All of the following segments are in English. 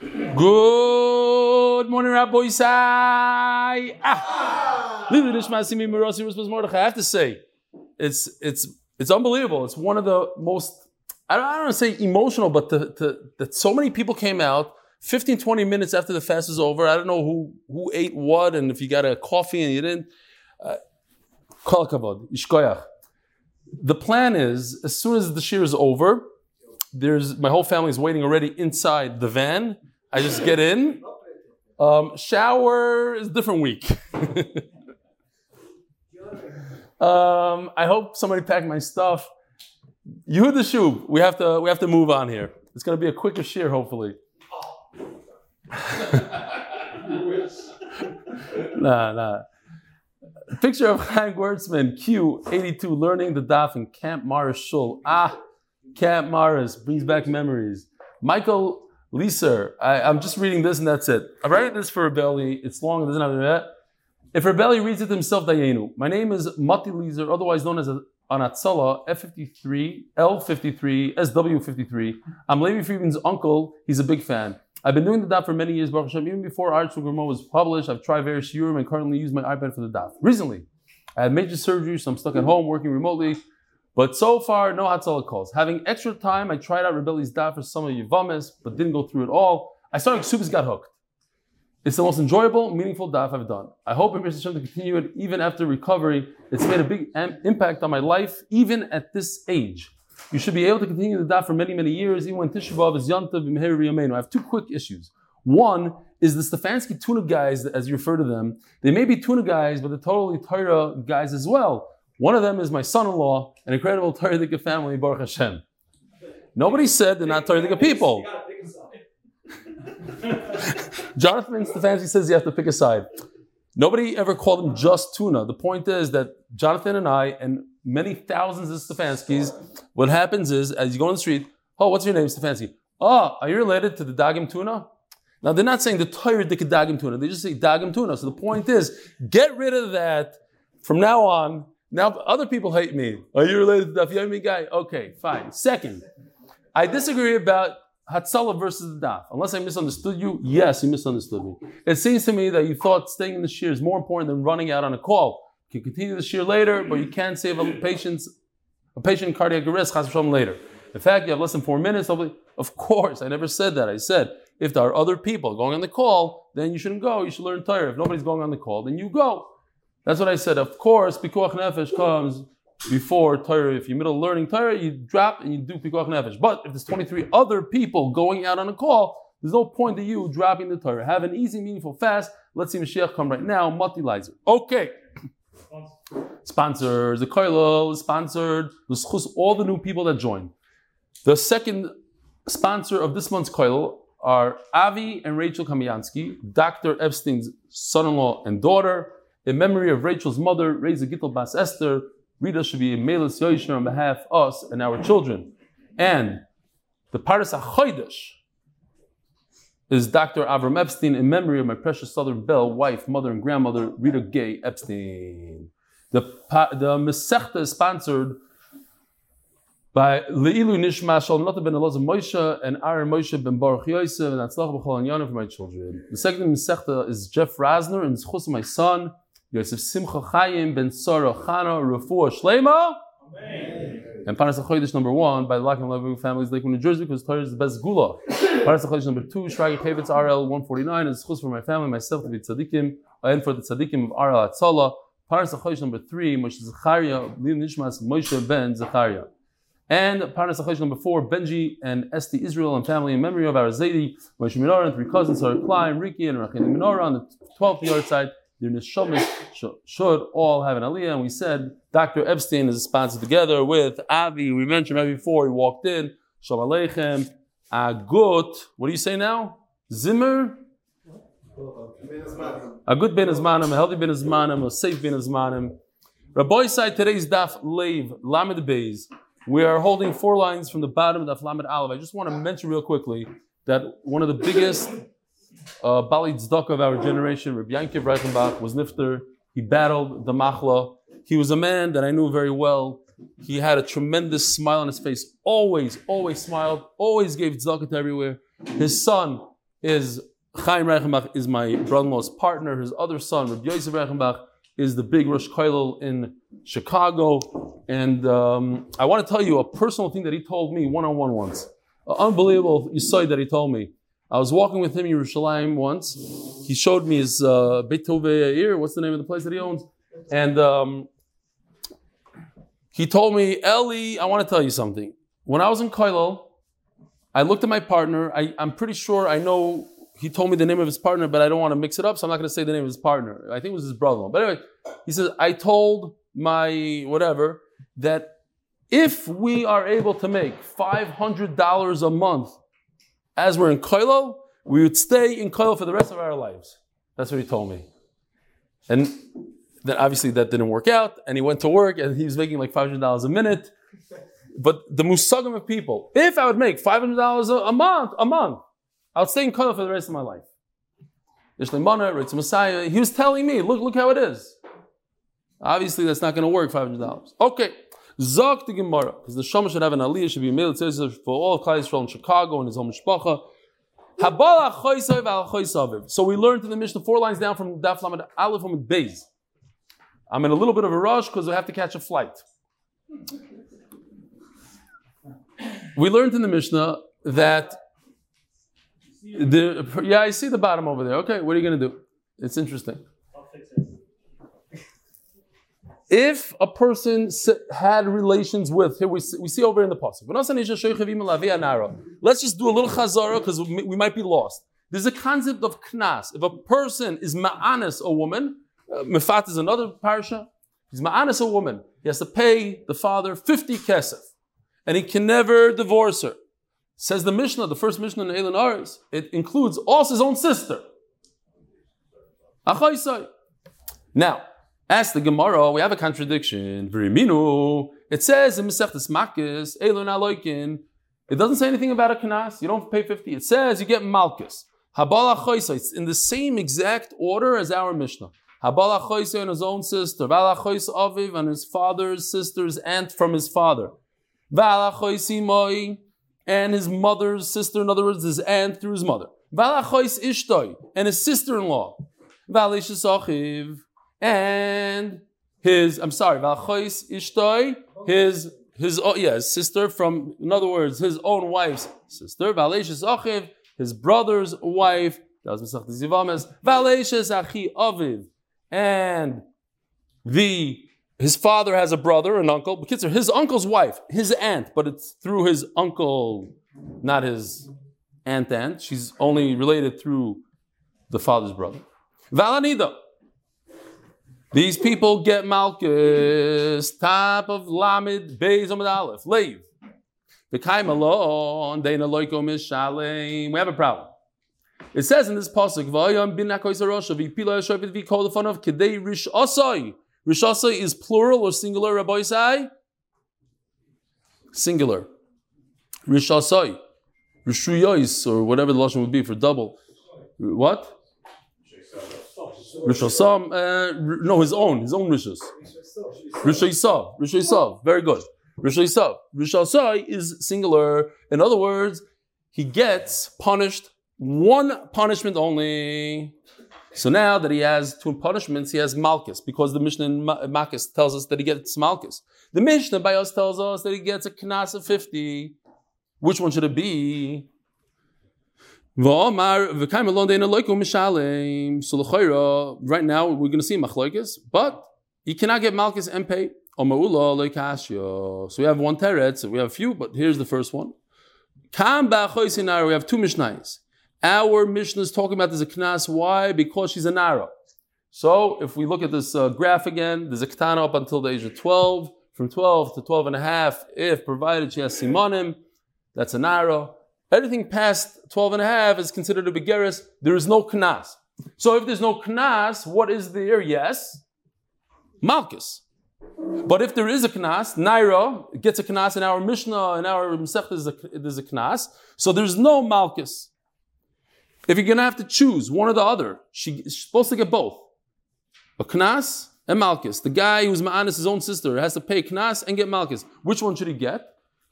Good morning, Rabbi Isai. Ah. I have to say, it's it's it's unbelievable. It's one of the most I don't, I don't want to say emotional, but the, the, that so many people came out 15, 20 minutes after the fast was over. I don't know who who ate what and if you got a coffee and you didn't. Uh, Kol kavod. The plan is as soon as the shiur is over, there's my whole family is waiting already inside the van. I just get in. Um, shower is a different week. um, I hope somebody packed my stuff. You the shoe. We have to we have to move on here. It's going to be a quicker shiur, hopefully. nah, nah. Picture of Hank Wertzman, Q82, learning the daf in Camp Morris Shul. Ah, Camp Morris brings back memories. Michael Leeser, I, am just reading this and that's it. I'm writing this for Rebelli. It's long, it doesn't have that. If Rebelli reads it himself, Dayenu. My name is Mati Leeser, otherwise known as Anatsala, F53, L53, SW53. I'm Levi Friedman's uncle. He's a big fan. I've been doing the daf for many years, Baruch Hashem. Even before Gurmo was published, I've tried various shiurim and currently use my iPad for the daf. Recently, I had major surgery, so I'm stuck at home working remotely. But so far, no Hatzalah calls. Having extra time, I tried out Rebelli's daf for some of Yavamis, but didn't go through it all. I started Ksubis got hooked. It's the most enjoyable, meaningful daf I've done. I hope in Hashem to continue it even after recovery. It's made a big impact on my life, even at this age. You should be able to continue the daf for many, many years, even when Tisha B'Av is Yantav B'Meher I have two quick issues. One is the Stefanski tuna guys, as you refer to them. They may be tuna guys, but they're totally Torah guys as well. One of them is my son-in-law, an incredible Torah family, Baruch Hashem. Nobody said they're not Torah people. Jonathan Stefanski says you have to pick a side. Nobody ever called him just tuna. The point is that Jonathan and I and many thousands of Stefanskis, what happens is, as you go on the street, oh, what's your name, Stefanski? Oh, are you related to the Dagim tuna? Now, they're not saying the Torah Dagim tuna. They just say Dagim tuna. So the point is, get rid of that from now on. Now, other people hate me. Are you related to the Daf guy? Okay, fine. Second, I disagree about Hatzalah versus the Daf. Unless I misunderstood you, yes, you misunderstood me. It seems to me that you thought staying in the shiur is more important than running out on a call. You can continue the shiur later, but you can't save a patient's a patient cardiac arrest later. In fact, you have less than four minutes. Of course, I never said that. I said if there are other people going on the call, then you shouldn't go. You should learn Torah. If nobody's going on the call, then you go. That's what I said. Of course, pikuach nefesh comes before Torah. If you're middle learning Torah, you drop and you do pikuach nefesh. But if there's 23 other people going out on a call, there's no point to you dropping the Torah. Have an easy, meaningful fast. Let's see Mashiach come right now. Mati Lizer. Okay. Sponsors, the Koilo is sponsored. All the new people that join. The second sponsor of this month's Koilo are Avi and Rachel Kamiansky, Dr. Epstein's son-in-law and daughter. In memory of Rachel's mother, Reza Gittel Bas Esther, Rita should be a Melis Yoishner on behalf of us and our children. And the Paras HaChodesh is Dr. Avram Epstein in memory of my precious Southern Belle wife, mother, and grandmother, Rita Gay Epstein. The, the Masechta is sponsored by Leilu Nishma Shalom Nata ben Elazar Moshe and Aaron Moshe ben Baruch Yosef and Atzlach B'chol Anyana for my children. The second Masechta is Jeff Rasner and Zchus my son, Yosef Simcha Chaim ben Sarah Chana Rafua Shlema. Amen. And Paras HaChodesh number one by the Lakin Levin families Lakewood, New Jersey, because Torah is the best gula. Paras HaChodesh number two, Shragi Chavetz RL 149, is chus for my family, myself to be tzaddikim, and for the tzaddikim of RL Atzala. Paras HaChodesh number three, Moshe Zachariah, Lim Nishmas, Moshe ben Zachariah. And Paras HaChodesh number four, Benji and Esti Israel and family in memory of our Zaidi, Moshe Minora and three cousins, Sarah Klein, Riki, and Rachel Minora on the 12th yard side their neshamas should all have an aliyah. And we said Dr. Epstein is sponsored together with Avi. We mentioned right before he walked in. Shalom Aleichem. Agut. What do you say now? Zimmer. A good ben azmanim, a healthy ben azmanim, a safe ben azmanim. Rabbi side today's daf leiv lamed beis. We are holding four lines from the bottom of daf lamed aleph. I just want to mention real quickly that one of the biggest uh, Bali Tzedakah of our generation, Rabbi Yankiv Reichenbach, was nifter. He battled the machla. He was a man that I knew very well. He had a tremendous smile on his face. Always, always smiled. Always gave tzedakah to everywhere. His son, is Chaim Reichenbach is my brother-in-law's partner. His other son, Rabbi Yosef Reichenbach, is the big Rosh Koilel in Chicago. And um, I want to tell you a personal thing that he told me one-on-one once. An unbelievable insight that he told me. I was walking with him in Yerushalayim once. He showed me his uh, Beit Tovei What's the name of the place that he owns? And um, he told me, Eli, I want to tell you something. When I was in Koilel, I looked at my partner. I, I'm pretty sure I know he told me the name of his partner, but I don't want to mix it up, so I'm not going to say the name of his partner. I think it was his brother. But anyway, he says, I told my whatever that if we are able to make $500 a month as we're in Koilo, we would stay in Koilo for the rest of our lives. That's what he told me. And then obviously that didn't work out, and he went to work and he was making like $500 a minute. But the musagim of people, if I would make $500 a month, a month, I would stay in Koilo for the rest of my life. He was telling me, look, look how it is. Obviously, that's not going to work, $500. Okay. Zog the Gemara, because the Shama should have an aliyah, should be a military for all of Klai Yisrael in Chicago and his home mishpacha. So we learned in the Mishnah four lines down from Daf Lamed Aleph Amid Beis. I'm in a little bit of a rush because I have to catch a flight. We learned in the Mishnah that the yeah, I see the bottom over there. Okay, what are you going to do? It's interesting. If a person had relations with, here we see, we see over in the pasuk. Let's just do a little chazara because we might be lost. There's a concept of knas. If a person is ma'anis a woman, uh, is another parsha. He's ma'anis a woman. He has to pay the father 50 kesef, and he can never divorce her. Says the Mishnah, the first Mishnah in Eilan Aris, it includes also his own sister. Now, Ask the Gemara, we have a contradiction. It says in Masechtas Makis, Elon Aloikin, it doesn't say anything about a kanas. You don't pay 50. It says you get malchus. Habala It's in the same exact order as our Mishnah. Habala Choisa and his own sister. Vala Chois Aviv and his father's sister's aunt from his father. Vala Choisi and his mother's sister, in other words, his aunt through his mother. Vala Chois Ishtoi and his sister-in-law. Vala Achiv and his, I'm sorry, Ishtoi, his, his, oh, yeah, his sister from, in other words, his own wife's sister, Achiv, his brother's wife, that was Achi Aviv, and the, his father has a brother, an uncle, but his uncle's wife, his aunt, but it's through his uncle, not his aunt aunt. She's only related through the father's brother. Valanida. These people get Malchus, top of Lamed, Beis Amid Aleph, Leave. The Kaimalon, Dana Loiko Mishalem. We have a problem. It says in this pasuk, "Vayam bin Nakoisarosha v'pila yashavit v'kol of kedei rish asai." Rish asai is plural or singular? Rabbi say singular. Rish asai, rishuyos or whatever the lashon would be for double. What? Rish Hasam, uh, no, his own, his own Rishos. Rish Isav, Rish Isav, very good. Rish Isav. Rish Asai is singular. In other words, he gets punished one punishment only. So now that he has two punishments, he has Malchus, because the Mishnah in Malchus tells us that he gets Malchus. The Mishnah by us tells us that he gets a Knas of 50. Which one should it be? So right now we're going to see machloikis, but he cannot get malchus and pay. So we have one teretz, we have a few, but here's the first one. We have two mishnayos. Our mishnah is talking about this knas. Why? Because she's a nara. So if we look at this uh, graph again, there's a up until the age of 12, from 12 to 12 and a half, if provided she has simonim, that's a nara. Everything past 12 and a half is considered a begeris. There is no knas. So if there's no knas, what is there? Yes, malchus. But if there is a knas, Naira gets a knas in our Mishnah, in our Masech, there's a, knas. So there's no malchus. If you're to have to choose one or the other, she, she's supposed to get both. A knas and malchus. The guy who's ma'anis his own sister has to pay knas and get malchus. Which one should he get?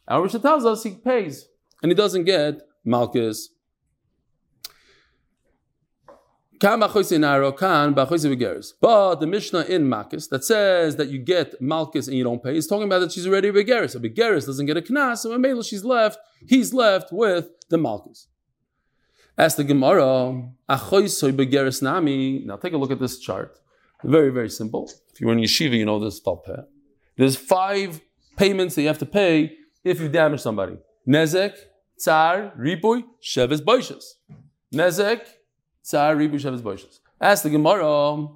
Our Mishnah tells us he pays and he doesn't get Malchus. But the Mishnah in Makis that says that you get Malchus and you don't pay is talking about that she's already a Begeris. A Begeris doesn't get a Knas, so Mela she's left, he's left with the Malchus. Ask the Gemara, Begeris Nami. Now take a look at this chart. Very, very simple. If you're in yeshiva, you know this talpeh. There's five payments that you have to pay if you damage somebody. Nezek, Tsar, Ripuy, Sheves Boishes. Nezek, Tsar, Ripuy, Sheves Boishes. Ask the Gemara,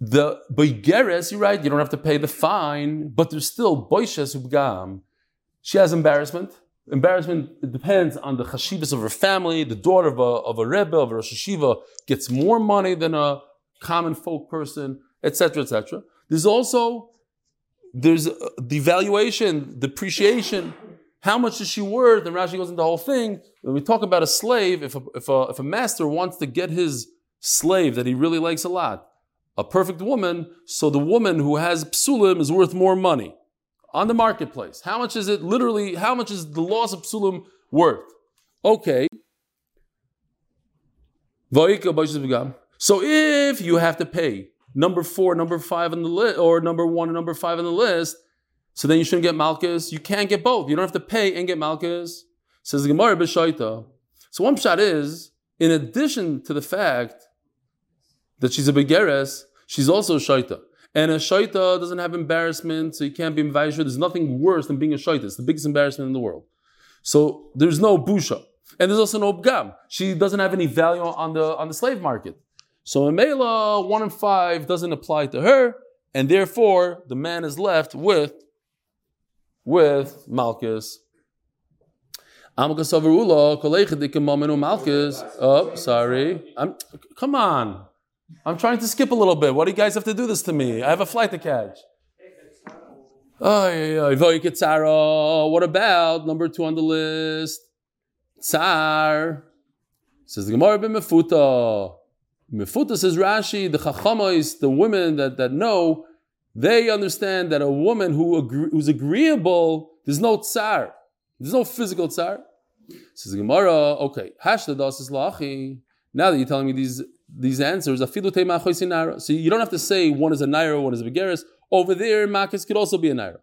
the Boigeres, you're right, you don't have to pay the fine, but there's still Boishes Ubgam. She has embarrassment. Embarrassment depends on the chashivas of her family. The daughter of a, of a rebbe, of a Rosh Hashiva, gets more money than a common folk person, etc., etc. There's also there's uh, devaluation, depreciation. How much is she worth? And Rashi goes into the whole thing. When we talk about a slave, if a, if a, if a master wants to get his slave that he really likes a lot, a perfect woman, so the woman who has psulim is worth more money on the marketplace. How much is it literally, how much is the loss of psulim worth? Okay. So if you have to pay number four, number five on the list, or number one number five on the list, so then you shouldn't get Malchus. You can't get both. You don't have to pay and get Malchus. Says the Gemara B'Shaita. So one shot is, in addition to the fact that she's a Begeres, she's also a Shaita. And a Shaita doesn't have embarrassment, so you can't be Mvaisha. There's nothing worse than being a Shaita. It's the biggest embarrassment in the world. So there's no Busha. And there's also no Bgam. She doesn't have any value on the, on the slave market. So in Mela, one and five doesn't apply to her, and therefore the man is left with with Malchus. Malchus. Oh, sorry. I'm, come on. I'm trying to skip a little bit. Why do you guys have to do this to me? I have a flight to catch. Oh, What about number two on the list? Tsar. Says the Gemara b'mefuta. Mefuta says Rashi, the Chachamais, the women that, that know, they understand that a woman who agree, who's agreeable, there's no tsar. There's no physical tsar. Says Gemara, okay, hashtadas is lachi. Now that you're telling me these these answers, so you don't have to say one is a naira, one is a begeris. Over there, makis could also be a naira.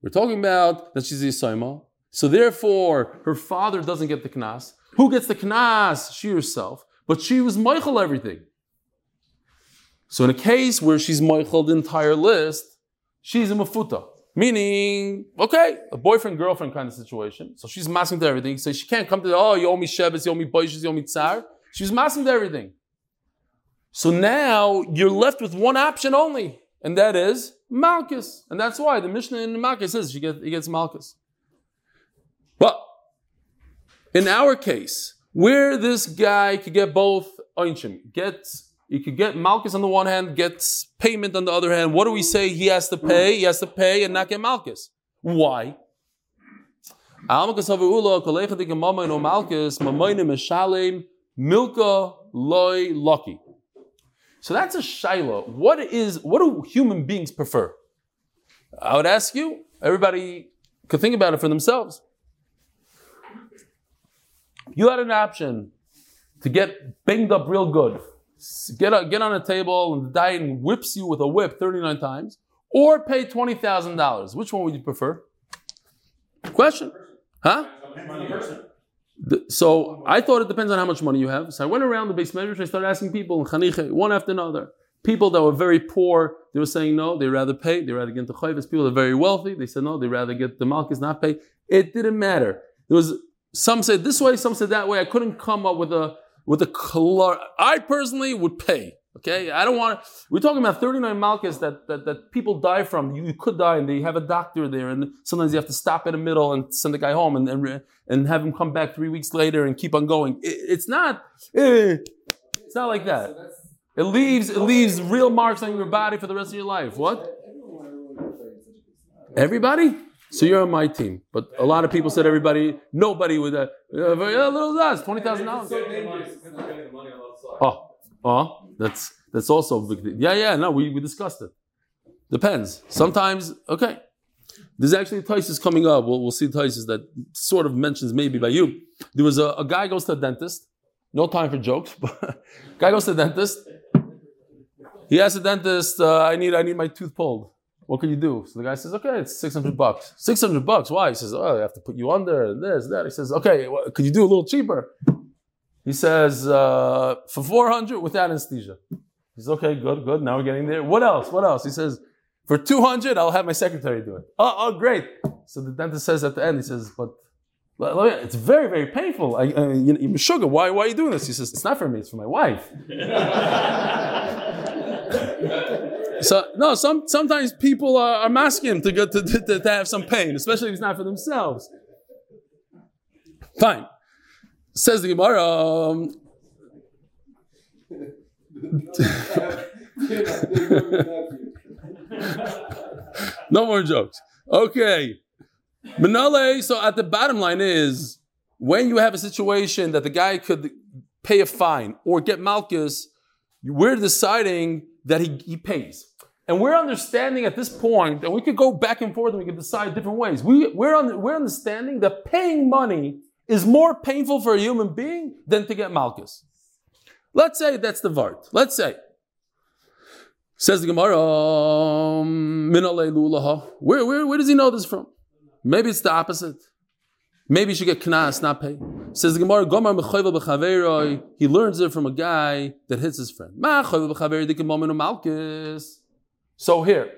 We're talking about that she's a yisoima. So therefore, her father doesn't get the knas. Who gets the knas? She herself. But she was Michael everything. So in a case where she's Michael the entire list, she's a mafuta. Meaning, okay, a boyfriend girlfriend kind of situation. So she's masking to everything. So she can't come to the, oh, you owe me Shebbes, you owe me Boishes, you owe me Tsar. She's masking to everything. So now you're left with one option only, and that is Malchus. And that's why the Mishnah in Malchus says she gets, he gets Malchus. But in our case, where this guy could get both Einshim, gets he could get Malchus on the one hand, gets payment on the other hand. What do we say he has to pay? He has to pay and not get Malchus. Why? Milka loy lucky. So that's a shaila. What is what do human beings prefer? I would ask you. Everybody could think about it for themselves. You had an option to get banged up real good. Get, a, get on a table and the diet whips you with a whip 39 times, or pay $20,000. Which one would you prefer? Question. Huh? So I thought it depends on how much money you have. So I went around the base measures. I started asking people, in Chaniche, one after another. People that were very poor, they were saying no, they rather pay, they rather get the chayvus. People that are very wealthy, they said no, they rather get the malchus, not pay. It didn't matter. There was some said this way, some said that way. I couldn't come up with a with a color. I personally would pay. Okay, I don't want. To, We're talking about 39 malchus that, that, that people die from. You, you, could die, and they have a doctor there, and sometimes you have to stop in the middle and send the guy home, and and, and have him come back three weeks later and keep on going. It, it's not. Eh, it's not like that. It leaves it leaves real marks on your body for the rest of your life. What? Everybody? So you're on my team, but a lot of people said everybody, nobody with a, a little less, twenty thousand dollars. Oh, oh, that's that's also a big thing. Yeah, yeah. No, we, we discussed it. Depends. Sometimes, okay. There's actually Taisis coming up. We'll, we'll see Taisis that sort of mentions maybe by you. There was a, a guy goes to a dentist. No time for jokes, but guy goes to the dentist. He asks the dentist, uh, "I need I need my tooth pulled. What can you do?" So the guy says, "Okay, it's six hundred bucks. Six hundred bucks. Why?" He says, "Oh, I have to put you under and this that." He says, "Okay, well, could you do a little cheaper?" He says, uh, "For four hundred without anesthesia." He says, "Okay, good, good. Now we're getting there. What else? What else?" He says, "For two hundred, I'll have my secretary do it." Oh, oh, great. So the dentist says at the end, he says, "But." It's very, very painful. I, I, you know, sugar, why, why are you doing this? He says, It's not for me, it's for my wife. so, no, some, sometimes people are, are masking to, to, to, to have some pain, especially if it's not for themselves. Fine. Says the Gemara. Um, no more jokes. Okay. Manale, so at the bottom line is when you have a situation that the guy could pay a fine or get Malchus, we're deciding that he, he pays. And we're understanding at this point. and we could go back and forth and we could decide different ways. We, we're, on, we're understanding that paying money is more painful for a human being than to get Malchus. Let's say that's the Vart. Let's say. Says the Gemara, where, where, where does he know this from? Maybe it's the opposite. Maybe you should get knas, not pay. Says the Gemara, Gomar mechoyvel b'chaveroi. He learns it from a guy that hits his friend. Ma choyvel b'chaveroi dikim malchus. So here,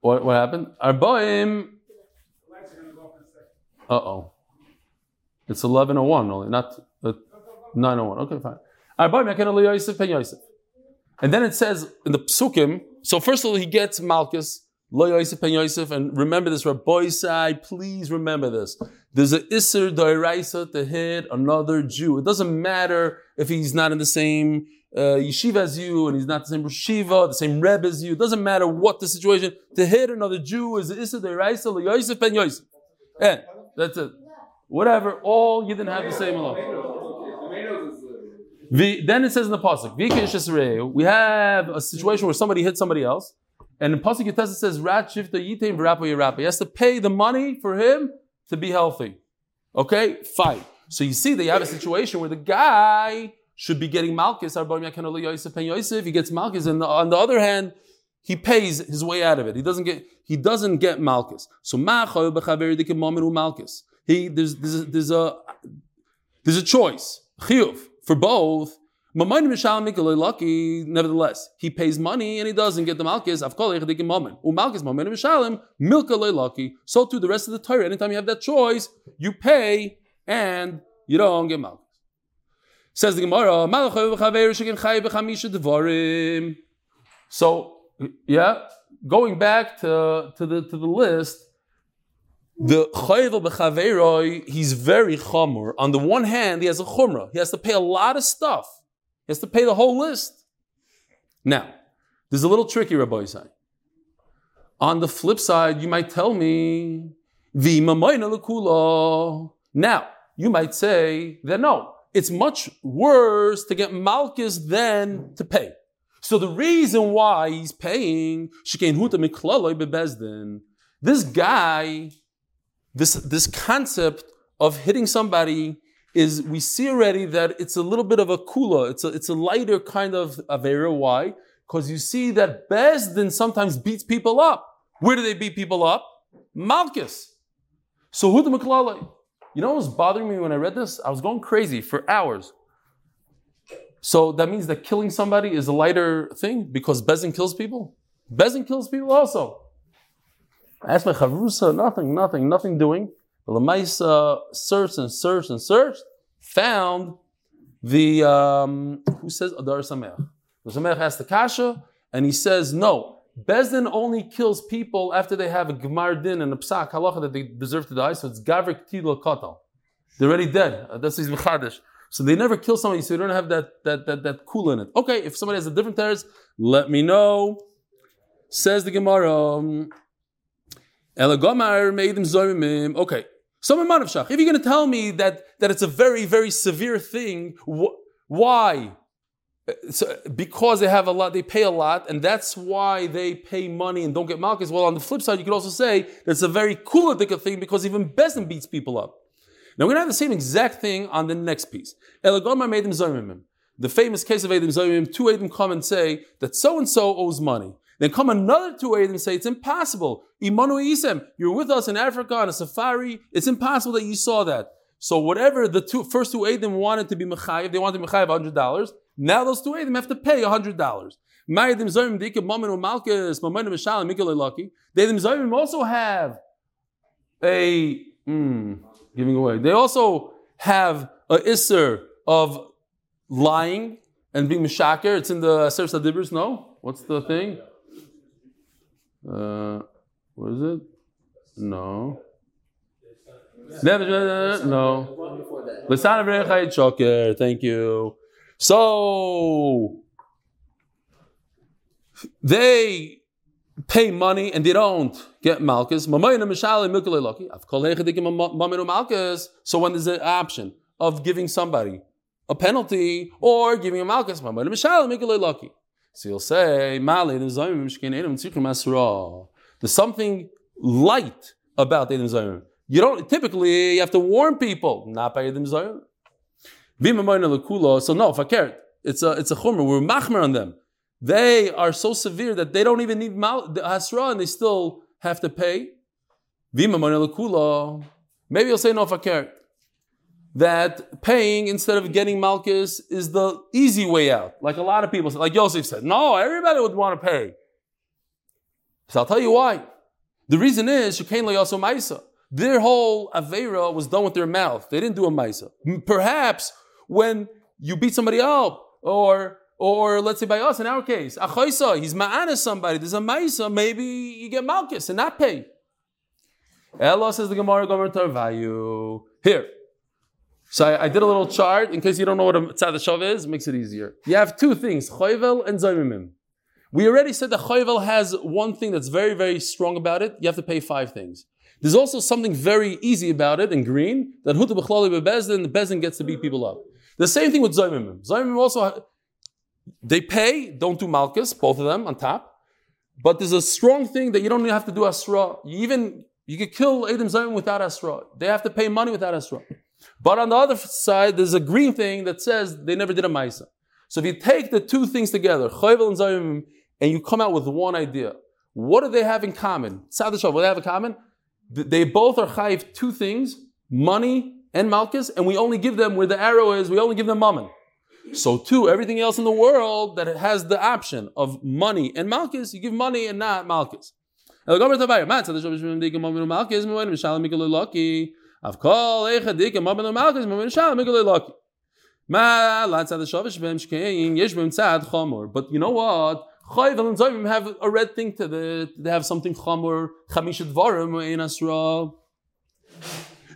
what, what happened? Arbaim. Uh oh. It's 1101 only, not uh, 901. Okay, fine. Arbaim yaken Yosef pen Yosef. And then it says in the psukim, so first of all, he gets Malchus. Lo Yosef and Yosef, and remember this, Rabbi side, please remember this. There's a Isser Doiraisa to hit another Jew. It doesn't matter if he's not in the same uh, yeshiva as you, and he's not the same yeshiva, the same Reb as you. It doesn't matter what the situation. To hit another Jew is Isser Doiraisa, Lo Yosef and Yosef. And that's it. Whatever, all you didn't have the same alone. Then it says in the pasuk, we have a situation where somebody hit somebody else, and in Pasuk Yitesa says, Rat Shifta Yitain V'Rapa Yerapa. He has to pay the money for him to be healthy. Okay? Fine. So you see that you have a situation where the guy should be getting Malchus, Yosef, he gets Malchus, and on the other hand, he pays his way out of it. He doesn't get he doesn't get Malchus. So Malchus. He there's there's a, there's a there's a choice. Chiyuv for both Nevertheless, he pays money and he doesn't get the malchus. So too, the rest of the Torah, anytime you have that choice, you pay and you don't get malchus. Says the Gemara, so yeah, going back to, to the to the list, the b'chaveroi, he's very chomer. On the one hand, he has a chumrah. He has to pay a lot of stuff. He has to pay the whole list. Now, there's a little tricky, Rabbi Yisai. On the flip side, you might tell me, now, you might say that no, it's much worse to get Malchus than to pay. So the reason why he's paying, this guy, this, this concept of hitting somebody is we see already that it's a little bit of a kula. It's a, it's a lighter kind of avera. Why? Because you see that Bezdin sometimes beats people up. Where do they beat people up? Malchus. So who the Maklala? You know what was bothering me when I read this? I was going crazy for hours. So that means that killing somebody is a lighter thing because Bezin kills people? Bezin kills people also. I asked my chavrusa, nothing, nothing, nothing doing. Lamaisa searched and searched and searched, found the um, who says Adar Sameach. The Sameach has the kasha, and he says no. Bezdin only kills people after they have a gemar din and a psak halacha that they deserve to die. So it's gavrik tilo katal. They're already dead. Uh, that's his mechadish. So they never kill somebody, so they don't have that that that that cool in it. Okay, if somebody has a different teres, let me know. Says the Gemara. Um, okay, some amount of shach. If you're going to tell me that, that it's a very, very severe thing, wh- why? Uh, so because they have a lot, they pay a lot, and that's why they pay money and don't get malchus. Well, on the flip side, you could also say that's a very cool thing because even Bezdin beats people up. Now we're gonna have the same exact thing on the next piece. The famous case of Edim Zoimim, two Edim come and say that so and so owes money. Then come another two Edim and say it's impossible. Imanu Isem, you're with us in Africa on a safari. It's impossible that you saw that. So whatever the two first two Edim wanted to be mechayiv, they wanted hundred dollars. Now those two Edim have to pay hundred dollars. They the Zoimim also have a mm, giving away. They also have a isser of lying and being mishaker. It's in the Aser Sadibris. No, what's the thing? Uh, what is it? No. No. Thank you. So they pay money and they don't get malchus. So when there's an option of giving somebody a penalty or giving a malchus, so you'll say, There's something light about Edim Zayim. You don't typically you have to warn people, not by Edim Zayim. So no, if I care, it's a it's a chumrah. We're machmer on them. They are so severe that they don't even need the hasra and they still have to pay. Maybe you'll say no care. That paying instead of getting malchus is the easy way out. Like a lot of people, said, like Yosef said, no, everybody would want to pay. So I'll tell you why. The reason is Shekain Layaso Maisa. Their whole Avera was done with their mouth. They didn't do a Maisa. Perhaps when you beat somebody up, or or let's say by us in our case, Achaisa, he's ma'ana somebody, there's a Maisa, maybe you get Malchus and not pay. Ella says the Gemara Gomer Tarvayu. Here. So I, I, did a little chart in case you don't know what a tzad shav is, makes it easier. You have two things, choivel and zaymimim. We already said that choivel has one thing that's very, very strong about it. You have to pay five things. There's also something very easy about it in green, that hutu b'chlali bebezdin, the bezdin gets to beat people up. The same thing with zaymimim. Zaymimim also, they pay, don't do malchus, both of them on top. But there's a strong thing that you don't have to do asra. You even, you could kill Adam Zaymim without asra. They have to pay money without asra. But on the other side, there's a green thing that says they never did a maisa. So if you take the two things together, chayvel and zaymimim, and you come out with one idea. What do they have in common? Sadashav, what do they have in common? They both are chayiv two things, money and malchus, and we only give them where the arrow is, we only give them mammon. So too, everything else in the world that has the option of money and malchus, you give money and not malchus. Of kol echadik and mabel malchus mabel shal migol lucky. Ma latzad the shavish bem shkein yesh bem tzad. But you know what? Chayvel and Zayim have a red thing to the, they have something chamor, chamishat varim in Asra.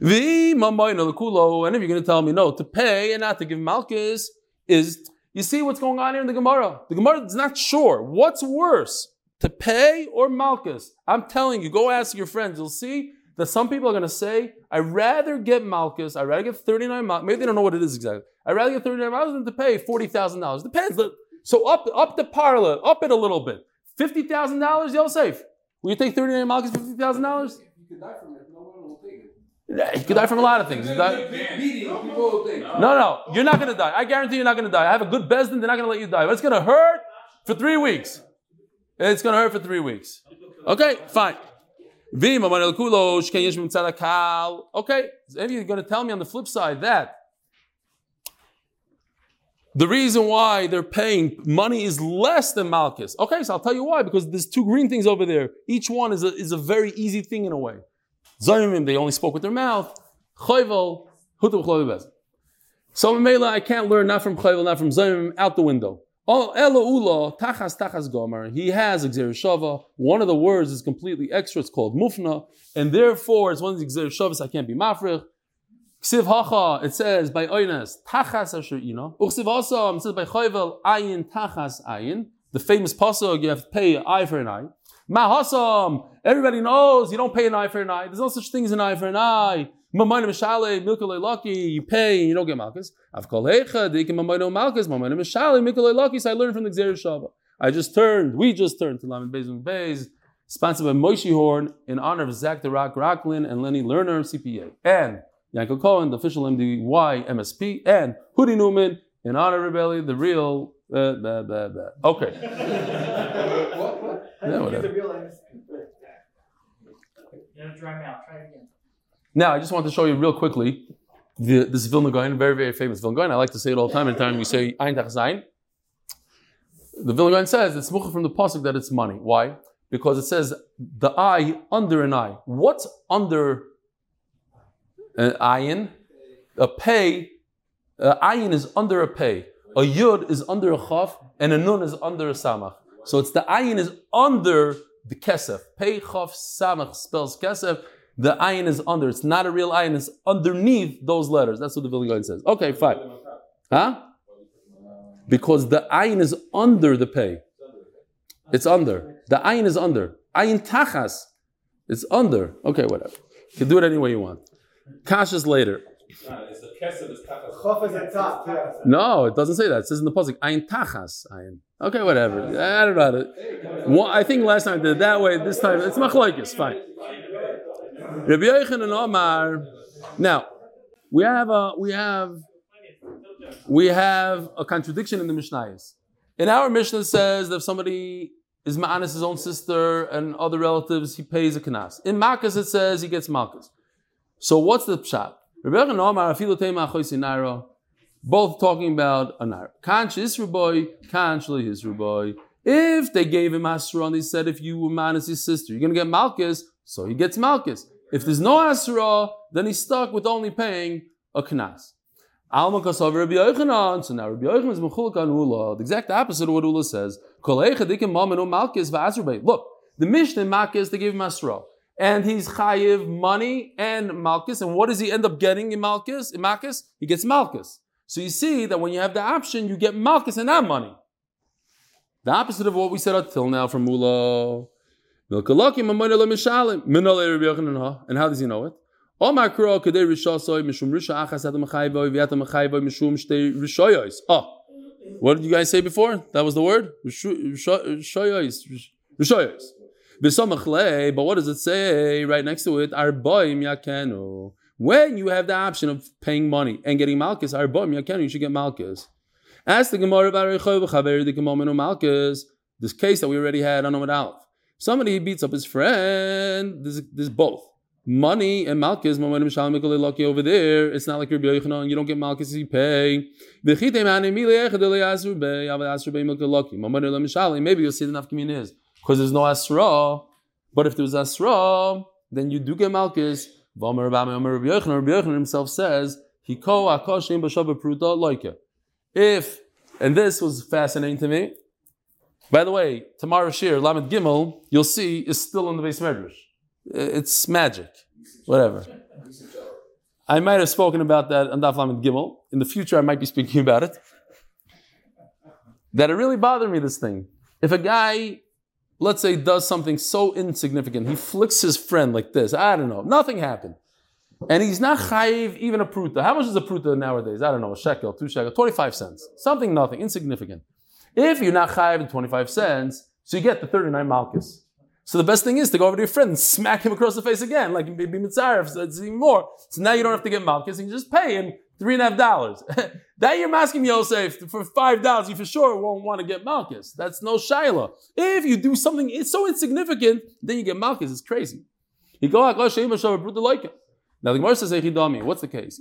kulo. And if you're going to tell me no, to pay and not to give Malchus is, you see what's going on here in the Gemara. The Gemara is not sure. What's worse, to pay or Malchus? I'm telling you, go ask your friends. You'll see that some people are going to say, I'd rather get Malchus, I'd rather get 39 Malchus. Maybe they don't know what it is exactly. I'd rather get 39 Malchus than to pay $40,000. Depends. So up, up the parlor, up it a little bit. $50,000, Yosef. Will you take 39 Malchus for $50,000? You could die from it. No one will take it. You could die from a lot of things. No, no, you're not going to die. I guarantee you're not going to die. I have a good bezdin, they're not going to let you die. But it's going to hurt for three weeks. It's going to hurt for three weeks. Okay, fine. Okay, if you're going to tell me on the flip side that the reason why they're paying money is less than Malchus. Okay, so I'll tell you why, because there's two green things over there. Each one is a, is a very easy thing in a way. Zayimim, they only spoke with their mouth. Chayvel, hutu So Mela, I can't learn not from Chayvel, not from Zayimim, out the window. Oh, Elo Ula, Tachas Tachas Gomer. He has Xer Shava. One of the words is completely extra. It's called Mufna. And therefore, it's one of the Xer I can't be Mafrich. Ksiv Hacha, it says by Oynes, Tachas Asher Ino. Uksiv Asam, it says by Chayvel, Ayin Tachas Ayin. The famous pasuk, you have to pay eye for an eye. Mahasam, everybody knows you don't pay an eye for an eye. There's no such thing as an eye for an eye. Mamayna Mishale, Milkale Lucky, you pay and you don't get Malchus. Avkolecha, Dikim Mamayna Malchus, Mamayna Mishale, Milkale Lucky, so I learned from the Xer Shava. I just turned, we just turned to Lamed and Beis, sponsored by Moshe Horn in honor of Zach the Rock Rocklin and Lenny Lerner, CPA. And Yankel Cohen, the official MDY MSP, and Hudi Newman in honor of Rebelli, the real. Uh, blah, blah, blah. Okay. yeah, whatever. Now, I just want to show you real quickly the, this Vilna Gaon, very, very famous Vilna Gaon. I like to say it all the time. Every time we say Ein Tach Zayin, the Vilna Gaon says it's mucha from the pasuk that it's money. Why? Because it says the eye under an eye. What's under an ayin? A pay. A ayin is under a pay. A yud is under a chaf, and a nun is under a samach. So it's the ayin is under the kesef. Pei chaf samach spells kesef. The ayin is under. It's not a real ayin. It's underneath those letters. That's what the Vilna says. Okay, fine. Huh? Because the ayin is under the pay. It's under. The ayin is under. Ayin tachas. It's under. Okay, whatever. You can do it any way you want. Kashas later. No, it doesn't say that. It says in the pasuk, ayin tachas. Ayin. Okay, whatever. I don't know. Well, I think last time I did it that way. This time it's machlokes. Fine. Rabbi Yochanan Omar. Now, we have a we have we have a contradiction in the Mishnayos. In our Mishnah it says that if somebody is ma'anis his own sister and other relatives, he pays a kanas. In Makkah it says he gets malchus. So what's the pshat? Yochanan Omar afilu teima achoy both talking about a naira. Kan isru boy, kan hisru boy. If they gave him Asra and they said if you were ma'anis his sister, you're going to get malchus, so he gets malchus. If there's no Asra, then he's stuck with only paying a knas. Alma Rabbi Yochanan. So now Rabbi Yochanan is mechulak on Ula. The exact opposite of what Ula says. Look, the Mishnah in Malkis, they gave him Asra. And he's chayiv money and Malkis. And what does he end up getting in Malkis? In Malkis? He gets Malkis. So you see that when you have the option, you get Malkis and not money. The opposite of what we said until now from Ula. And how does he know it? Oh, what did you guys say before? That was the word? But what does it say right next to it? When you have the option of paying money and getting malchus, you should get malchus. Ask the Gemara about the Malchus, this case that we already had on Omid Aleph. Somebody beats up his friend. There's, there's both. Money and Malchus, over there. It's not like you're Yochanan, you don't get Malchus, you pay. Maybe you'll see the nafkamin is. Because there's no Asra. But if there's Asra, then you do get Malchus. Yochanan himself says, If, and this was fascinating to me, by the way, tomorrow Shir, Lamed Gimel, you'll see is still in the beis medrash. Uh, it's magic. Whatever. I might have spoken about that on Daf Lamed Gimel. In the future, I might be speaking about it. That it really bothered me, this thing. If a guy, let's say, does something so insignificant, he flicks his friend like this, I don't know, nothing happened. And he's not chayiv even a pruta. How much is a pruta nowadays? I don't know, a shekel, two shekel, 25 cents. Something nothing, insignificant. If you're not chayiv in 25 cents, so you get the 39 malchus. So the best thing is to go over to your friend and smack him across the face again, like be mitzaref, so it's even more. So now you don't have to get malchus, and you just pay him three and a half dollars. that you're asking Yosef for five dollars, you for sure won't want to get malchus. That's no shaila. If you do something it's so insignificant, then you get malchus. It's crazy. He go Now the Gemara says, what's the case?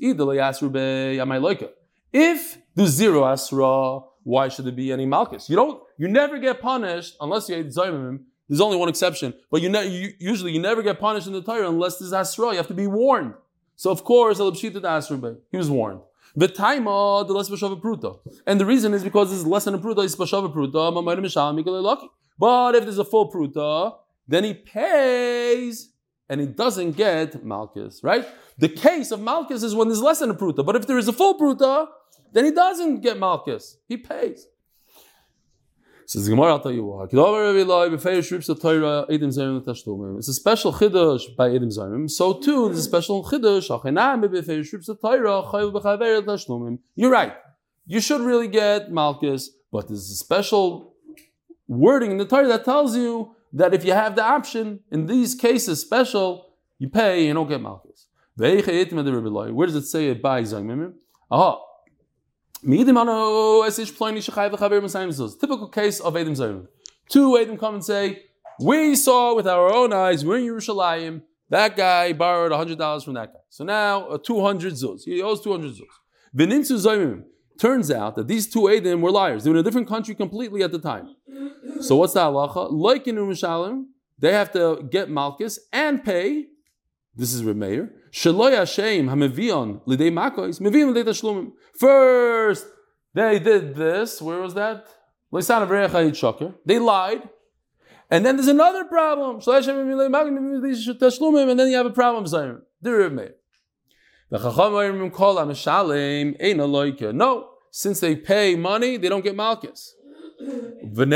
If the zero asra, why should there be any malchus? You don't, you never get punished unless you ate zayimim. There's only one exception, but you, ne- you, usually you never get punished in the Torah unless there's asra. You have to be warned. So of course, he was warned. The taima the less b'shava pruta, and the reason is because there's less than a pruta is pruta. But if there's a full pruta, then he pays and he doesn't get malchus. Right? The case of malchus is when there's less than a pruta. But if there is a full pruta, then he doesn't get malchus. He pays. Says the Gemara, I'll tell you why. It's a special chiddush by Edim Zayim. So too, there's a special chiddush. You're right. You should really get Malchus, but there's a special wording in the Torah that tells you that if you have the option, in these cases special, you pay, you don't get Malchus. Where does it say it by Zayim? Aha. Typical case of Edom Zayim. Two Edom come and say, we saw with our own eyes, we're in Yerushalayim, that guy borrowed $100 from that guy. So now, uh, 200 zuz. He owes 200 zuz. V'ninsu Zayim. Turns out that these two Edom were liars. They were in a different country completely at the time. So what's the halacha? Like in Yerushalayim, they have to get Malchus and pay. This is Remeir. Shaloy Hashem Hamevion Lidei Makois Mevion Lidei Tashlumim. First, they did this. Where was that? They lied. And then there's another problem. And then you have a problem. No, since they pay money, they don't get malchus. Where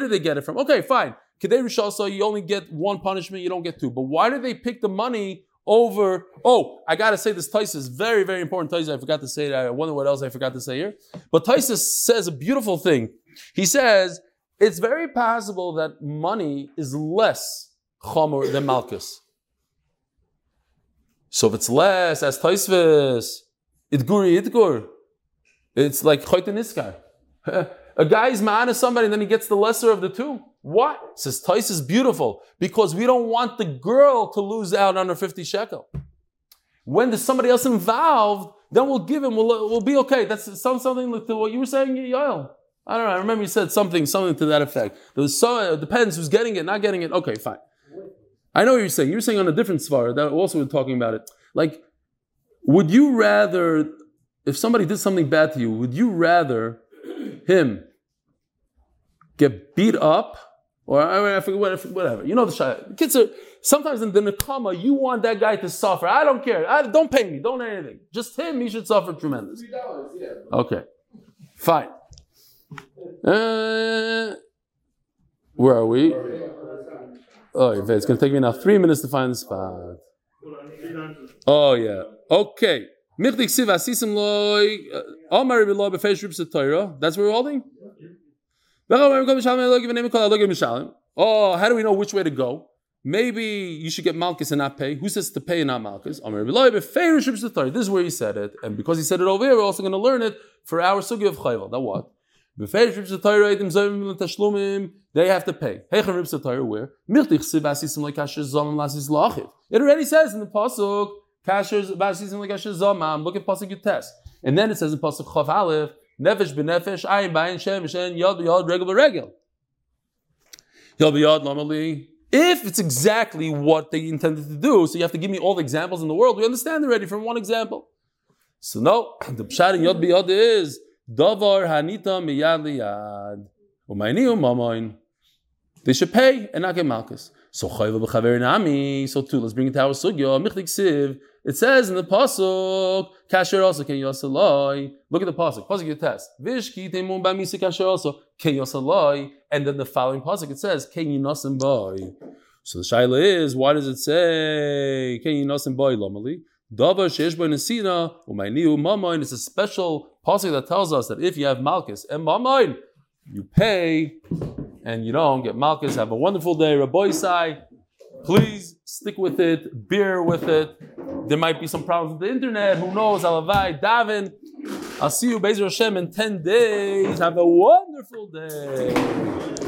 did they get it from? Okay, fine. Kedei Rishasa, you only get one punishment, you don't get two. But why did they pick the money over? Oh, I gotta say this Tosfos is very, very important. Tosfos, I forgot to say that. I wonder what else I forgot to say here. But Tosfos says a beautiful thing. He says it's very possible that money is less chomer than malchus. So if it's less, as Taisvis, itguri itgur, it's like choyten. A guy is ma'ana somebody and then he gets the lesser of the two. What? Says Tais is beautiful because we don't want the girl to lose out on her 50 shekel. When there's somebody else involved, then we'll give him, we'll, we'll be okay. That's something like what you were saying, Yael. I don't know. I remember you said something, something to that effect. There's so, it depends who's getting it, not getting it. Okay, fine. I know what you're saying. You're saying on a different svar that also we're talking about it. Like, would you rather, if somebody did something bad to you, would you rather him get beat up or I, I forget whatever. You know the shayla. Kids are sometimes in the nakama. You want that guy to suffer. I don't care. I, don't pay me. Don't anything. Just him. He should suffer tremendous. Yeah. Okay, fine. Uh, where are we? Oh, it's going to take me now three minutes to find the spot. Oh yeah. Okay. Uh, That's where we're holding. Oh, how do we know which way to go? Maybe you should get Malchus and not pay. Who says to pay and not Malchus? This is where he said it. And because he said it over here, we're also going to learn it for our sugi of Chayvel. Now what? They have to pay. Where? It already says in the Pasuk, Look at Pasuk test. And then it says in Pasuk Chav Aleph, Nefesh b'nefesh, ayin b'ayin, shem b'shem, yod b'yod, regel b'regel. Yod b'yod, lamali. If it's exactly what they intended to do, so you have to give me all the examples in the world, we understand already from one example. So no, the pshat in yod b'yod is, davar hanita miyad liyad, umayni umamoin. They should pay and not get malchus. So chayva b'chaver nami, so too, let's bring it to our sugya, michlik siv, it says in the pasuk, kasher also ken yosaloi. Look at the pasuk. Pasuk you test. Vishki temun b'misa kasher also ken yosaloi. And then the following pasuk it says ken yinasim boy. So the shaila is, why does it say ken yinasim boy lomali? Davar sheish boy nesina umayniu mamoin. It's a special pasuk that tells us that if you have malchus and mamoin, you pay and you don't get malchus. Have a wonderful day, Raboisai. Please stick with it, bear with it. There might be some problems with the internet. Who knows? Alavai, Davin. I'll see you, Bezer Hashem, in 10 days. Have a wonderful day.